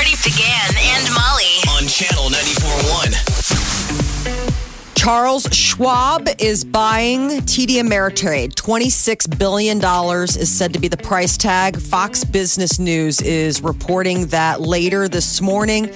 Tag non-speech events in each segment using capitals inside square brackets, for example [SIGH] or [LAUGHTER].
Party began and Molly. on channel 94.1. Charles Schwab is buying TD Ameritrade. $26 billion is said to be the price tag. Fox Business News is reporting that later this morning,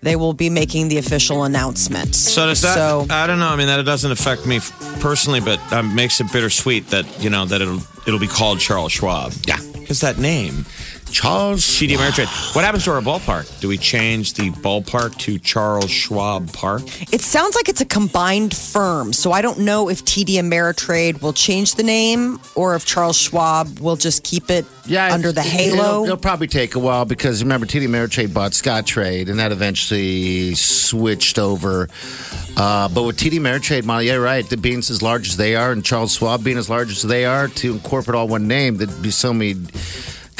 they will be making the official announcement. So does that? So, I don't know. I mean, that doesn't affect me personally, but um, makes it bittersweet that you know that it'll it'll be called Charles Schwab. Yeah, because that name, Charles TD Ameritrade. What happens to our ballpark? Do we change the ballpark to Charles Schwab Park? it sounds like it's a combined firm. So I don't know if TD Ameritrade will change the name or if Charles Schwab will just keep it Yeah, under the halo. It'll, it'll probably take a while because remember, TD Ameritrade bought Scottrade, and that eventually switched over. Uh, but with TD Ameritrade, Molly, yeah, right. The being as large as they are, and Charles Schwab being as large as they are, to incorporate all one name, there'd be so many.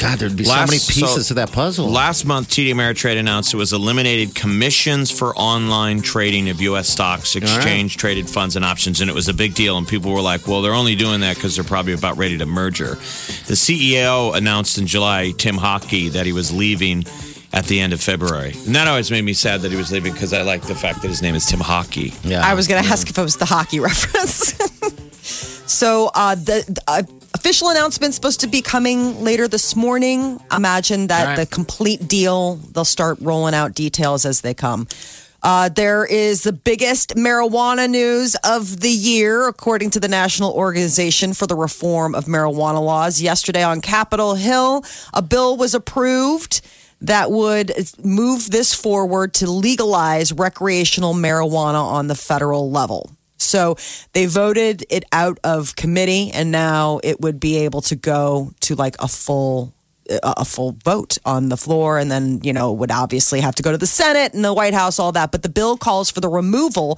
God, there'd be so many pieces so to that puzzle. Last month, TD Ameritrade announced it was eliminated commissions for online trading of U.S. stocks, exchange traded funds, and options, and it was a big deal. And people were like, "Well, they're only doing that because they're probably about ready to merger." The CEO announced in July, Tim Hockey, that he was leaving at the end of February, and that always made me sad that he was leaving because I like the fact that his name is Tim Hockey. yeah, I was going to ask if it was the hockey [LAUGHS] reference. [LAUGHS] so uh, the, the uh, official announcement supposed to be coming later this morning. Imagine that Right. the complete deal. They'll start rolling out details as they come. Uh, there is the biggest marijuana news of the year, according to the National Organization for the Reform of Marijuana Laws. Yesterday on Capitol Hill, a bill was approved that would move this forward to legalize recreational marijuana on the federal level. So they voted it out of committee, and now it would be able to go to like a full a full vote on the floor, and then you know would obviously have to go to the Senate and the White House, all that. But the bill calls for the removal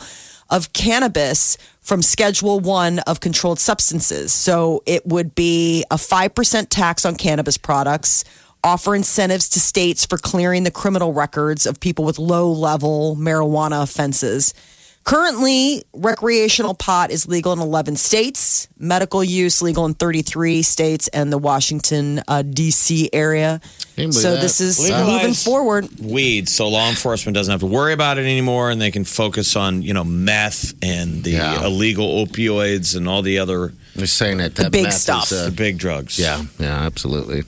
of cannabis from Schedule One of controlled substances. So it would be a five percent tax on cannabis products offer incentives to states for clearing the criminal records of people with low level marijuana offenses. Currently, recreational pot is legal in 11 states, medical use legal in 33 states, and the Washington, uh, D.C. area. Can you believe So that? this is Legalize moving forward. Weed, so law enforcement doesn't have to worry about it anymore, and they can focus on you know meth and the Yeah. illegal opioids and all the other They're saying that that big meth is, stuff. uh, the big drugs. yeah, yeah, absolutely.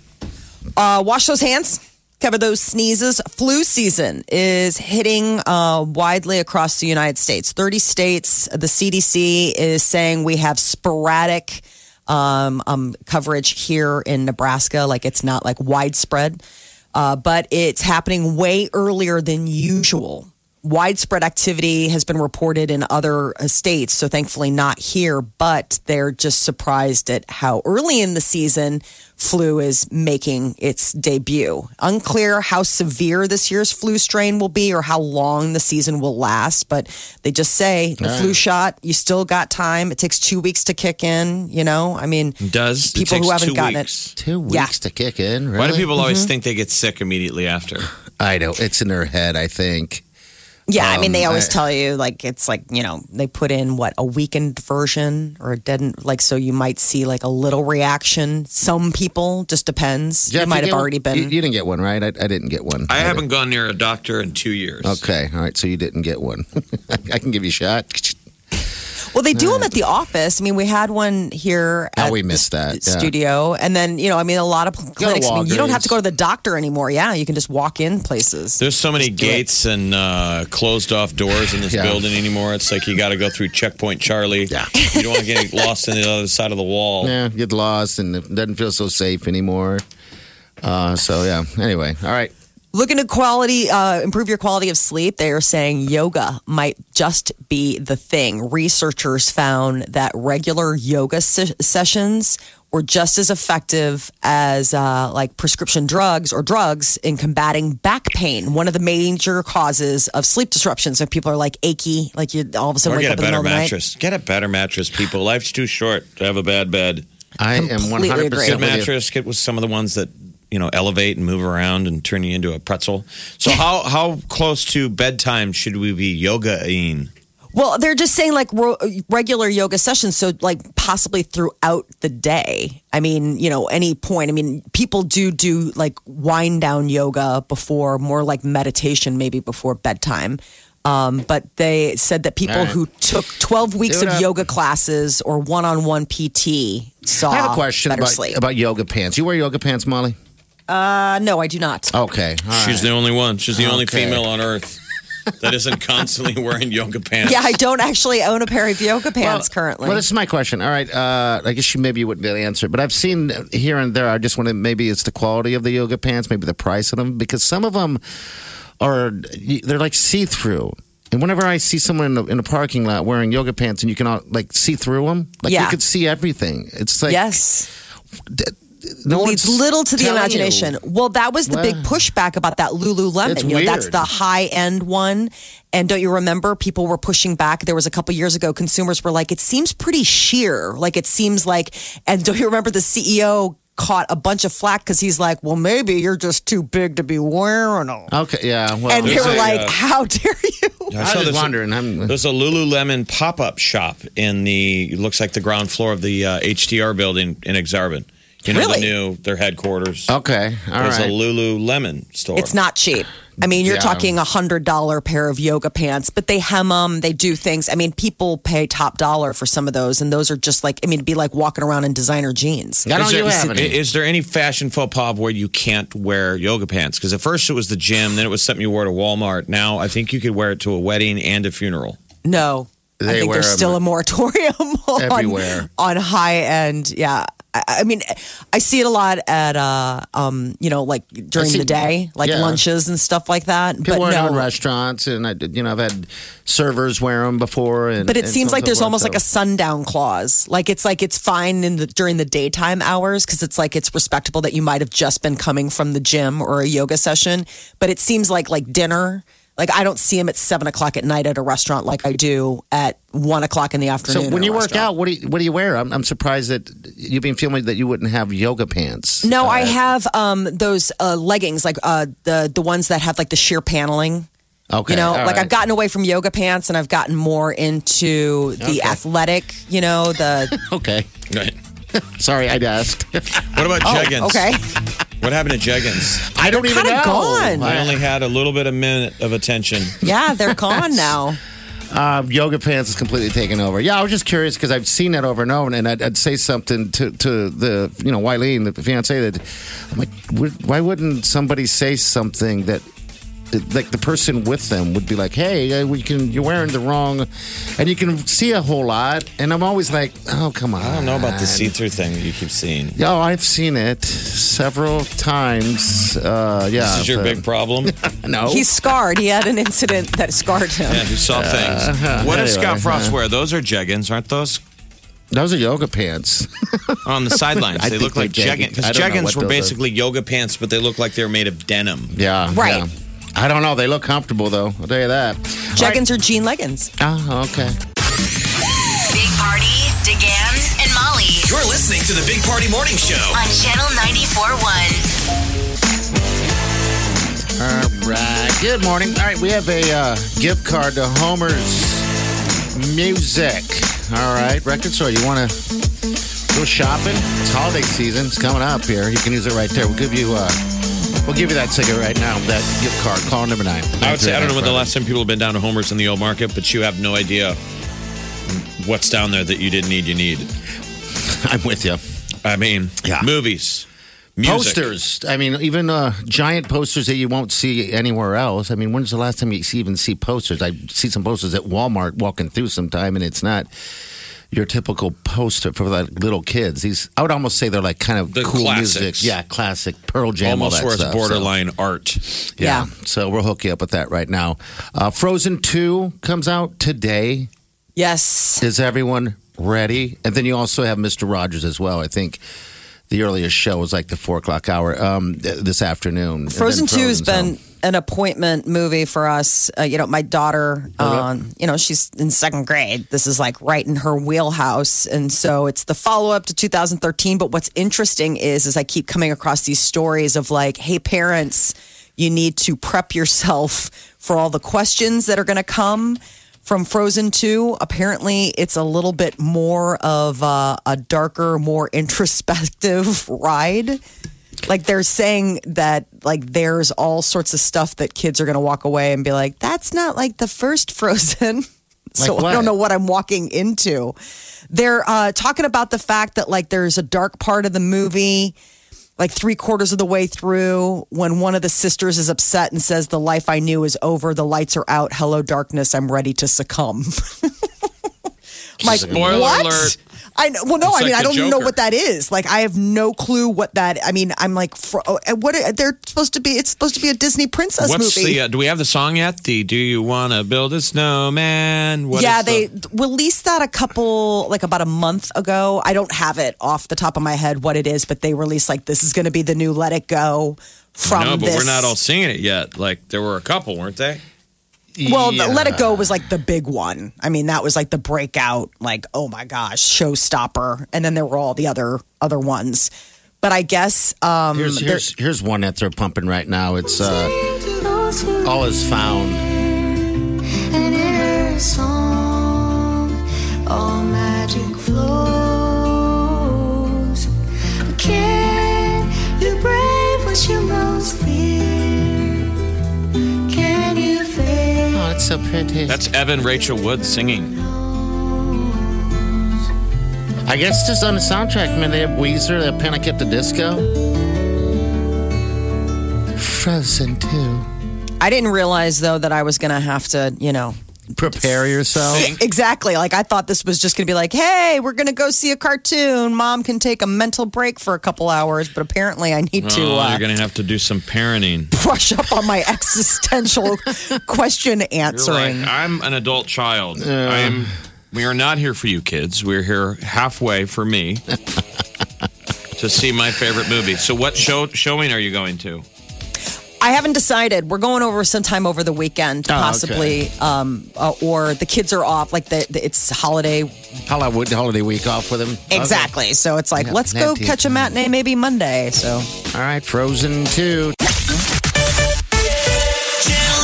Uh, wash those hands. Cover those sneezes. Flu season is hitting uh, widely across the United States. 30 states. The CDC is saying we have sporadic um, um, coverage here in Nebraska. Like it's not like widespread, uh, but it's happening way earlier than usual. Widespread activity has been reported in other uh, states, so thankfully not here, but they're just surprised at how early in the season flu is making its debut. Unclear how severe this year's flu strain will be or how long the season will last, but they just say the flu shot, you still got time. It takes two weeks to kick in, you know? I mean, It does People it who haven't two gotten it. weeks. Two weeks Yeah. to kick in. Really? Why do people always Mm-hmm. think they get sick immediately after? I know it's in their head. I think. Yeah, I mean, they Um, always I- tell you like it's like you know they put in what a weakened version or a dead like so you might see like a little reaction. Some people just depends. Jeff, you might get have one? already been. You, you didn't get one, right? I, I didn't get one. I did. haven't gone near a doctor in two years. Okay, all right. So you didn't get one. [LAUGHS] I can give you a shot. [LAUGHS] well, they do them at the office. I mean, we had one here Oh, at we the missed that, st- yeah. studio, and then you know, I mean, a lot of clinics. I mean, you don't have to go to the doctor anymore. Yeah, you can just walk in places. There's so many Just it. gates and uh, closed off doors in this [LAUGHS] Yeah. building anymore. It's like you got to go through checkpoint Charlie. Yeah. You don't want to get lost on the other side of the wall. Yeah, get lost and it doesn't feel so safe anymore. Uh, so yeah. Anyway, all right. Looking to quality, uh, improve your quality of sleep. They are saying yoga might just be the thing. Researchers found that regular yoga se- sessions were just as effective as uh, like prescription drugs or drugs in combating back pain, one of the major causes of sleep disruptions. So people are like achy, like you all of a sudden Or wake get up a in the better middle of the night. mattress. Get a better mattress, people. Life's too short to have a bad bed. I am 100% agree. Good mattress. Get with some of the ones that you know elevate and move around and turn you into a pretzel. So [LAUGHS] how how close to bedtime should we be yogaing? Well, they're just saying like ro- regular yoga sessions, so like possibly throughout the day. I mean, you know, any point. I mean, people do do like wind down yoga before, more like meditation, maybe before bedtime. Um, but they said that people All right. who took 12 weeks of up. yoga classes or one on one PT saw I have a question better about, sleep. about yoga pants. You wear yoga pants, Molly? Uh, no, I do not. Okay. all She's right. the only one. She's the only Okay. female on earth that isn't constantly [LAUGHS] wearing yoga pants. Yeah, I don't actually own a pair of yoga pants currently. Well, this is my question. All right. Uh, I guess you maybe you wouldn't be able to answer, it, but I've seen here and there. I just want to maybe it's the quality of the yoga pants, maybe the price of them, because some of them are they're like see through. And whenever I see someone in the, in the parking lot wearing yoga pants, and you can all, like see through them, like you could see everything. It's like yes. No leaves one's little to the imagination. you. Well, that was the big pushback about that Lululemon. It's you know, that's the high end one. And don't you remember people were pushing back? There was a couple years ago, consumers were like, it seems pretty sheer. Like it seems like, and don't [LAUGHS] you remember the CEO caught a bunch of flack because he's like, well, maybe you're just too big to be wearing them. Okay, yeah. Well, And they There's were a, like, uh, how [LAUGHS] dare you? I I was this- wondering. I'm, There's a Lululemon pop up shop in the it looks like the ground floor of the uh, HDR building in Aksarben. You know Really? the new their headquarters. okay, all There's right. a Lululemon store. It's not cheap. I mean, you're Yeah. talking a hundred dollar pair of yoga pants, but they hem them. They do things. I mean, people pay top dollar for some of those, and those are just like I mean, it'd be like walking around in designer jeans. I don't Is there, you have any. is there any fashion faux pas where you can't wear yoga pants? Because at first it was the gym, then it was something you wore to Walmart. Now I think you could wear it to a wedding and a funeral. No, I think wear there's 'em still a moratorium [LAUGHS] on, everywhere. on high end. Yeah. I, I mean, I see it a lot at, uh, um, you know, like during see- the day, like yeah. lunches and stuff like that. People but wear them no, in restaurants, and I, you know, I've had servers wear them before. And, But it seems like there's almost so- like a sundown clause. Like it's like it's fine in the during the daytime hours because it's like it's respectable that you might have just been coming from the gym or a yoga session. But it seems like like dinner. Like I don't see him at seven o'clock at night at a restaurant like I do at one o'clock in the afternoon. So when you work out, what do you, what do you wear? I'm, I'm surprised that you've been filming that you wouldn't have yoga pants. No, I Uh, have um, those uh, leggings, like uh, the the ones that have like the sheer paneling. Okay, You know, all like right. I've gotten away from yoga pants and I've gotten more into the Okay. athletic. You know, the [LAUGHS] Okay, Right. [LAUGHS] sorry, I asked. What about jeggings? Oh, okay. [LAUGHS] What happened to jeggings? I don't even kinda know. gone. I only had a little bit of minute of attention. Yeah, they're gone [LAUGHS] now. Uh, yoga pants is completely taken over. Yeah, I was just curious because I've seen that over and over, and I'd, I'd say something to, to the you know Wileen, the fiance, that I'm like, would- why wouldn't somebody say something that like the person with them would be like, hey, uh, we can you're wearing the wrong, and you can see a whole lot, and I'm always like, oh come on, I don't know about the see-through thing that you keep seeing. Oh, I've seen it several times. Uh, yeah, This is your the- big problem. [LAUGHS] no. He's scarred. He had an incident that scarred him. Yeah, you saw things. What does anyway, Scott Frost uh, wear? Those are jeggings, aren't those? Those are yoga pants. [LAUGHS] On the sidelines, they look like they're jeggings. jeggings. Because don't jeggings were those are. basically yoga pants, but they look like they were made of denim. Yeah, Right. yeah. I don't know. They look comfortable though. I'll tell you that. Jeggings or jean leggings. Oh, okay. Big Party, DeGan, and Molly You're listening to the Big Party Morning Show. on Channel 94.1. All right. Good morning. All right, we have a uh, gift card to Homer's Music. All right, record store. You want to go shopping? It's holiday season. It's coming up here. You can use it right there. We'll give you. Uh, we'll give you that ticket right now. That gift card. Call number nine. I would say I don't know when the last time people have been down to Homer's in the old market, but you have no idea what's down there that you didn't need. You need. [LAUGHS] I'm with you. I mean, Yeah. movies, music. Posters. I mean, even uh, giant posters that you won't see anywhere else. I mean, when's the last time you even see posters? I see some posters at Walmart walking through sometime, and it's not your typical poster for like little kids. These, I would almost say they're like kind of The cool classics. music. Yeah, classic Pearl Jam. Almost all that where it's stuff, so- borderline art. yeah. Yeah. So we'll hook you up with that right now. Uh, Frozen 2 comes out today. Yes. Is everyone ready. And then you also have Mr. Rogers as well. I think the earliest show was like the four o'clock hour um, th- this afternoon. And then Frozen Two has Frozen's been home. An appointment movie for us. Uh, you know, my daughter, um, you know, she's in second grade. This is like right in her wheelhouse, and so it's the follow up to 2013. But what's interesting is, is I keep coming across these stories of like, hey, parents, you need to prep yourself for all the questions that are going to come. From Frozen 2, apparently it's a little bit more of a, a darker, more [LAUGHS] introspective ride like they're saying that like there's all sorts of stuff that kids are going to walk away and be like that's not like the first [LAUGHS] frozen. So Like i don't know what i'm walking into. They're uh, talking about the fact that like there's a dark part of the movie like three quarters of the way through when one of the sisters is upset and says the life i knew is over. The lights are out. Hello darkness. I'm ready to succumb [LAUGHS] like Spoiler what? alert. I know. Well, no, It's I mean, like I don't know what that is. Like, I have no clue what that. I mean, I'm like, fro- oh, and what they're supposed to be? It's supposed to be a Disney princess What's movie. the? Uh, do we have the song yet? The Do you want to build a snowman? What yeah, is the- they released that a couple, like about a month ago. I don't have it off the top of my head what it is, but they released like this is going to be the new Let It Go from no, but this. we're not all singing it yet. Like there were a couple, weren't they? Well, Yeah. Let It Go was like the big one. I mean, that was like the breakout, like oh my gosh, showstopper. And then there were all the other other ones. But I guess um, Here's, here's, here's one that they're pumping right now. It's uh, All Is Found. And in her song, all magic flows. So pretty. That's Evan Rachel Wood singing. I guess just on the soundtrack, man, they have Weezer, they have Panic at the Disco. Frozen 2. I didn't realize though that I was going to have to, you know, Prepare yourself. Exactly. Like I thought this was just going to be like, hey, we're going to go see a cartoon. Mom can take a mental break for a couple hours, but apparently I need to oh, uh, you're gonna have to do some parenting. [LAUGHS] brush up on my existential [LAUGHS] question You're answering. like, I'm an adult child. I am. We are not here for you kids. We're here halfway for me [LAUGHS] to see my favorite movie. So, what show showing are you going to? I haven't decided. We're going over sometime over the weekend, Oh, possibly, um, uh, or the kids are off. Like the, the, it's holiday Holiday, holiday week off with them. exactly. So it's like Yeah, let's go plenty. catch a matinee maybe Monday. So All right, Frozen 2. Channel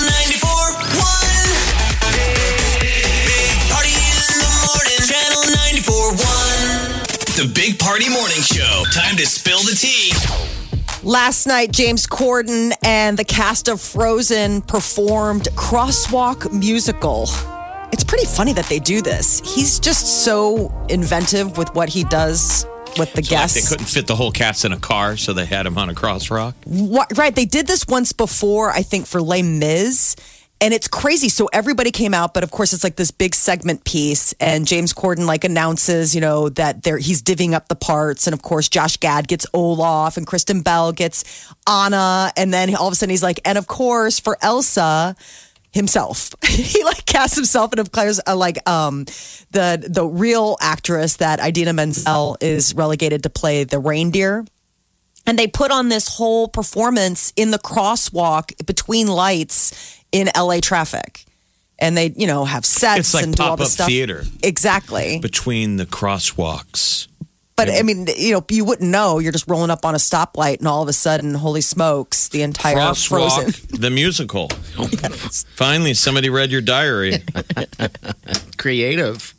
94.1. Big Party in the morning. Channel 94.1. The Big Party Morning Show. Time to spill the tea. Last night, James Corden and the cast of Frozen performed Crosswalk Musical. It's pretty funny that they do this. He's just so inventive with what he does with the Like guests. they couldn't fit the whole cast in a car, so they had him on a crosswalk. What, right. They did this once before, I think, for Les Mis. And it's crazy. So everybody came out, but of course it's like this big segment piece. And James Corden like announces, you know, that there he's divvying up the parts. And of course Josh Gad gets Olaf and Kristen Bell gets Anna. And then all of a sudden he's like, and of course for Elsa himself. [LAUGHS] he like casts himself and declares uh, like um the the real actress that Idina Menzel is relegated to play the reindeer. And they put on this whole performance in the crosswalk between lights in LA traffic. And they, you know, have sets It's like and do all pop-up this stuff. theater. Exactly. Between the crosswalks. But I mean, you know, you wouldn't know. You're just rolling up on a stoplight and all of a sudden, holy smokes, the entire Crosswalk, Frozen. [LAUGHS] the musical. Finally, somebody read your diary. [LAUGHS] Creative.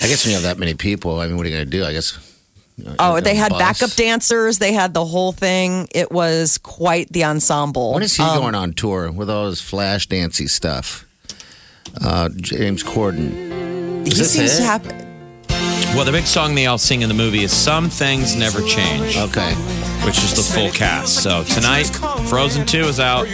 I guess when you have that many people, I mean, what are you going to do? I guess. You know, Oh, they had bus. backup dancers. They had the whole thing. It was quite the ensemble. When is he Um, going on tour with all his flash dancy stuff? Uh, James Corden. He Is this seems it? to have. Well, the big song they all sing in the movie is Some Things Never Change, Okay. which is the full cast. So tonight, Frozen 2 is out.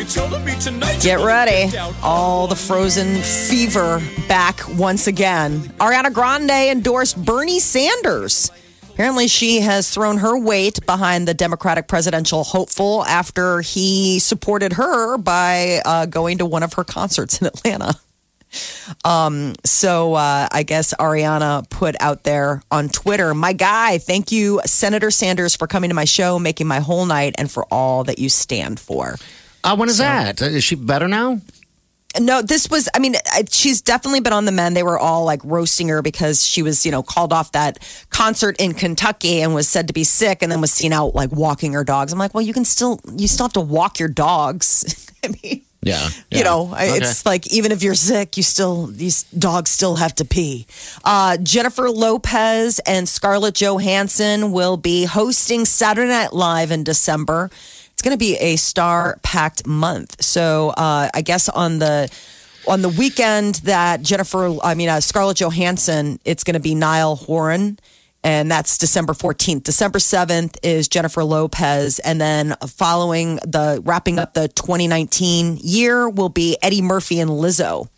Get ready. All the Frozen fever back once again. Ariana Grande endorsed Bernie Sanders. Apparently, she has thrown her weight behind the Democratic presidential hopeful after he supported her by uh, going to one of her concerts in Atlanta. Um, so uh, I guess Ariana put out there on Twitter, my guy, thank you, Senator Sanders, for coming to my show, making my whole night, and for all that you stand for. Uh, when is that? Is she better now? No, this was, I mean, I- she's definitely been on the men. They were all like roasting her because she was, you know, called off that concert in Kentucky and was said to be sick and then was seen out like walking her dogs. I'm like, well, you can still, you still have to walk your dogs. [LAUGHS] I mean, Yeah. you know, I it's like even if you're sick, you still, these dogs still have to pee. Uh, Jennifer Lopez and Scarlett Johansson will be hosting Saturday Night Live in December. Going to be a star packed month. So uh, I guess on the on the weekend that Jennifer, I mean uh, Scarlett Johansson, it's going to be Niall Horan, and that's December fourteenth. December seventh is Jennifer Lopez, and then following the wrapping up the 2019 year will be Eddie Murphy and Lizzo.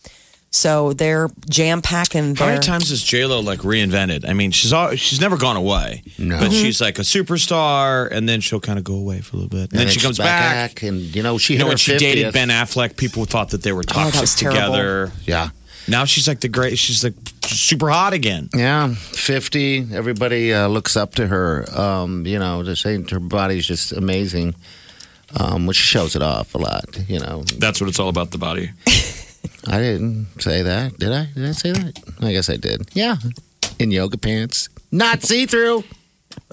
So they're jam packing. How many times has J Lo like reinvented? I mean, she's all, she's never gone away. No. but Mhm. she's like a superstar, and then she'll kind of go away for a little bit, and, then she comes back. and you know she You know, when she 50th. dated Ben Affleck, people thought that they were that toxic was terrible. together. Yeah, Now she's like the great. She's like super hot again. yeah, fifty. Everybody uh, looks up to her. Um, you know, they're saying her body's just amazing, um, which shows it off a lot. You know, That's what it's all about. The body. [LAUGHS] I didn't say that, did I? Did I say that? I guess I did. Yeah, in yoga pants, not see through. [LAUGHS]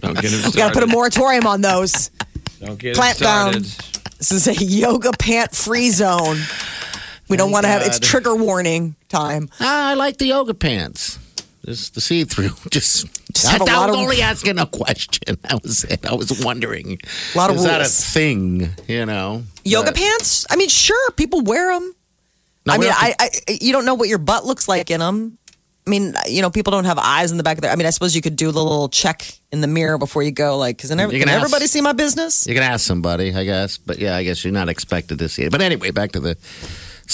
Don't get him We got to put a moratorium on those. Don't get him Clamp down. This is a yoga pant free zone. We don't want to have it's God. trigger warning time. Ah, I like the yoga pants. Just the see through. [LAUGHS] Just, Just I, have a I lot was of- only asking a question. [LAUGHS] That was it. I was wondering. A lot of Is that a rules. thing? You know, Yoga But- pants? I mean, sure, people wear them. No, I mean, I, I you don't know what your butt looks like in them. I mean, you know, people don't have eyes in the back of their. I mean, I suppose you could do the little check in the mirror before you go, like, because can ask- everybody see my business? You can ask somebody, I guess. But yeah, I guess you're not expected to see it. But anyway, back to the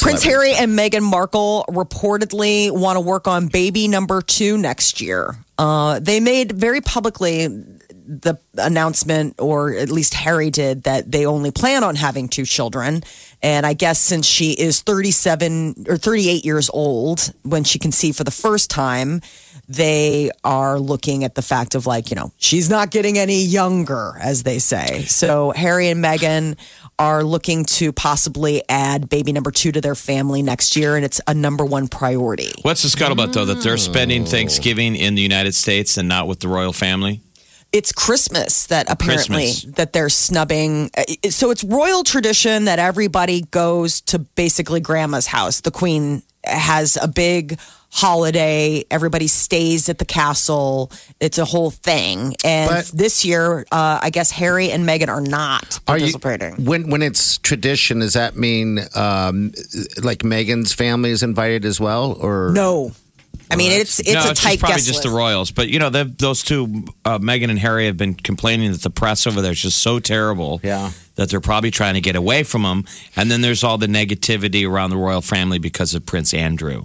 Prince. Harry and Meghan Markle reportedly want to work on baby number two next year. Uh, they made very publicly the announcement, or at least Harry did, that they only plan on having two children. And I guess since she is 37 or 38 years old when she conceived for the first time, they are looking at the fact of like, you know, she's not getting any younger, as they say. So Harry and Meghan are looking to possibly add baby number two to their family next year, and it's a number one priority. What's the scuttlebutt though that they're spending Thanksgiving in the United States and not with the royal family? It's Christmas that apparently Christmas. that they're snubbing. uh, So it's royal tradition that everybody goes to basically grandma's house. The queen has a big holiday. Everybody stays at the castle. It's a whole thing. And But- this year, uh, I guess Harry and Meghan are not Are you participating. when when it's tradition? Does that mean um, like Meghan's family is invited as well, or no. I mean, it's it's no, a it's tight just probably just the royals. But you know, those two, uh, Meghan and Harry, have been complaining that the press over there is just so terrible. Yeah. That they're probably trying to get away from them. And then there's all the negativity around the royal family because of Prince Andrew.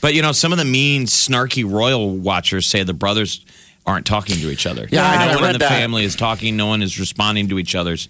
But you know, some of the mean, snarky royal watchers say the brothers aren't talking to each other. Yeah, I- I no one in the that. family is talking. No one is responding to each other's.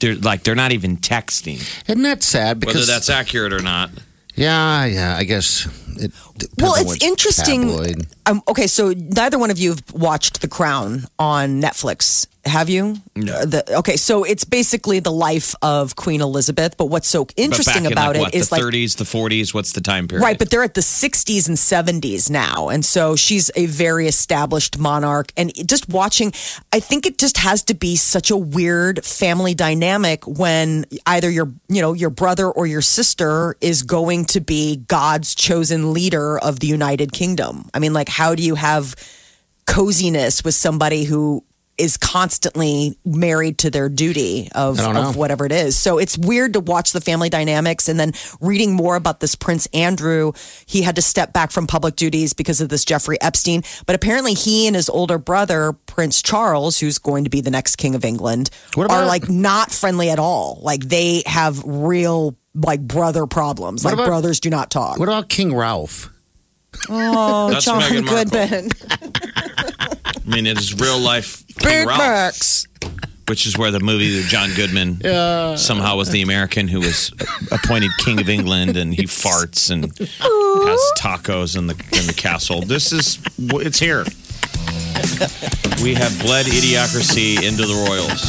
They're like they're not even texting, isn't that sad? Because whether that's accurate or not. Yeah, yeah, I guess. It Well, it's interesting. Um, okay, so neither one of you have watched The Crown on Netflix, have you? No. Uh, the, okay, so it's basically the life of Queen Elizabeth. But what's so interesting in about like, what, it is the like 30s, the 40s. What's the time period? Right, but they're at the 60s and 70s now. And so she's a very established monarch. And just watching, I think it just has to be such a weird family dynamic when either your, you know, your brother or your sister is going to be God's chosen leader of the United Kingdom. I mean, like, how do you have coziness with somebody who is constantly married to their duty of, I don't know. of whatever it is. So it's weird to watch the family dynamics and then reading more about this Prince Andrew. He had to step back from public duties because of this Jeffrey Epstein. But apparently, he and his older brother, Prince Charles, who's going to be the next king of England, What are like not friendly at all. Like they have real like brother problems. What like about- brothers do not talk. What about King Ralph? oh, That's John Meghan Goodman. [LAUGHS] I mean, it is real life. King Big Ralph. Macs. which is where the movie that John Goodman somehow was the American who was appointed king of England, and he farts and has tacos in the in the castle. This is it's here. We have bled idiocracy into the royals.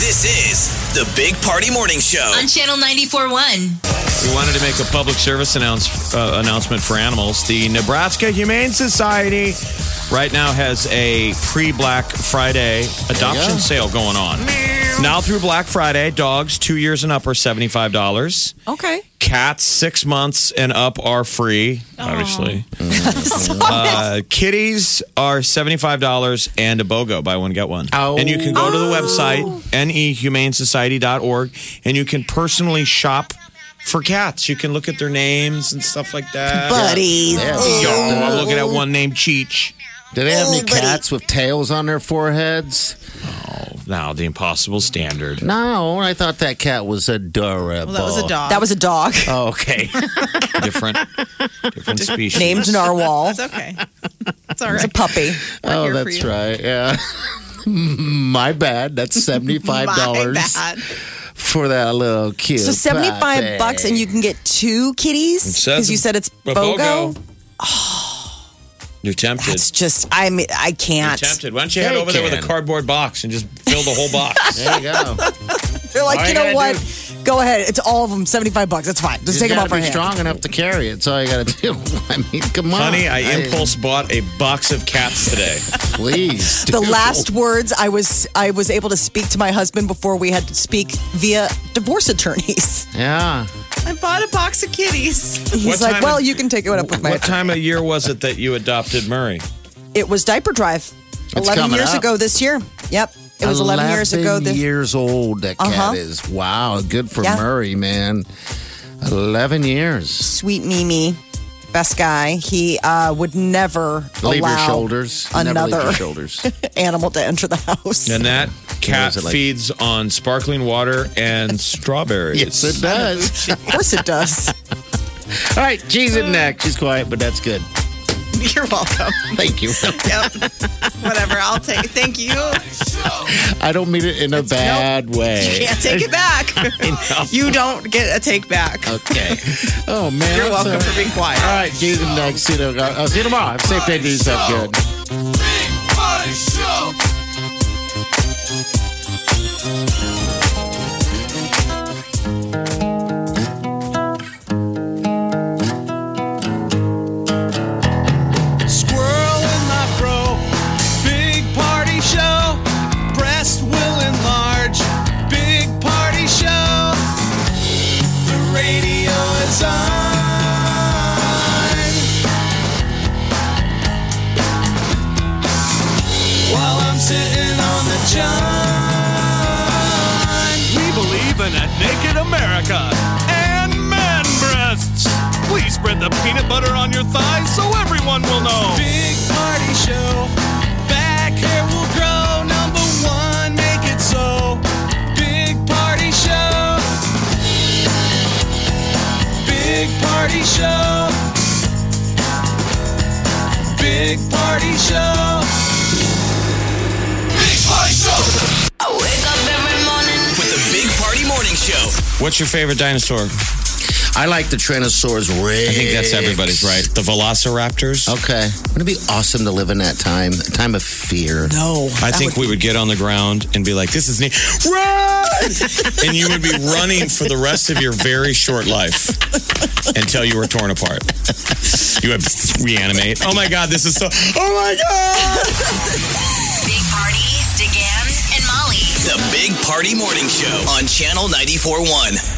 This is the Big Party Morning Show. On Channel 94.1. We wanted to make a public service announce, uh, announcement for animals. The Nebraska Humane Society right now has a pre Black Friday adoption sale going on. Now through Black Friday, dogs two years and up are $75. Okay. Cats six months and up are free, obviously. [LAUGHS] uh, kitties are $75 and a BOGO, buy one, get one. Oh. And you can go to the website, nehumanesociety.org, and you can personally shop for cats. You can look at their names and stuff like that. Buddies. Yo, I'm looking at one named Cheech. Do they have any Oh, buddy. cats with tails on their foreheads? Oh now, the impossible standard. No, I thought that cat was adorable. Well, that was a dog. That was a dog [LAUGHS] Oh, okay. [LAUGHS] Different, different species. named Narwhal. That's okay. That's all It's a puppy. oh, here for that's right. Yeah. [LAUGHS] My bad. That's seventy-five My dollars bad. For that little cute. So 75 bucks and you can get two kitties says because you said it's a BOGO. [SIGHS] You're tempted. That's just I mean I You're can't. tempted. Why don't you Yeah, head you over there with a can. cardboard box and just fill the whole box? [LAUGHS] There you go. They're like, All you you know gotta what? Go ahead. It's all of them 75 bucks. It's fine. Just You take them gotta off our be hands. strong enough to carry it. That's all you got to do. [LAUGHS] I mean, come on, Honey, I impulse bought a box of cats today. [LAUGHS] Please, The do. last words I was I was able to speak to my husband before we had to speak via divorce attorneys. [LAUGHS] Yeah. I bought a box of kitties. He's What like, time "Well, of- you can take it up with my." What time of year was it that you adopted Murray? It was diaper drive. Eleven coming years up. ago this year. Yep, it was eleven years ago. 11 This, years old. That cat Uh-huh. is. Wow, good for Yeah. Murray, man. Eleven years. sweet Mimi, best guy. He uh, would never Leave your allow shoulders. Never leave another your shoulders. [LAUGHS] animal to enter the house. And that cat it like? feeds on sparkling water and strawberries. yes, it does. of course, it does. [LAUGHS] All right, she's in next. She's quiet, but that's good. [LAUGHS] You're welcome. Thank you. Yep. Whatever. I'll take it. Thank you. I don't mean it in a bad way. You Can't take it back. [LAUGHS] you don't get a take back. Okay. Oh man. You're welcome sorry. for being quiet. All right, Jesus next. See you, I'll see you tomorrow. Have a safe day. Do yourself good. Big Party Show. Party show. Big party show. Big Party Show. I wake up every morning. With the Big Party Morning Show. What's your favorite dinosaur? I like the Tyrannosaurus Rex. I think that's everybody's right. The Velociraptors. Okay. Wouldn't it be awesome to live in that time? A time of fear. No, I that think we would get on the ground and be like, "This is neat, run!" [LAUGHS] and you would be running for the rest of your very short life until you were torn apart. You would reanimate. Oh my god, this is so. Oh my god! Big Party, DeGan, and Molly. The Big Party Morning Show on Channel 94.1.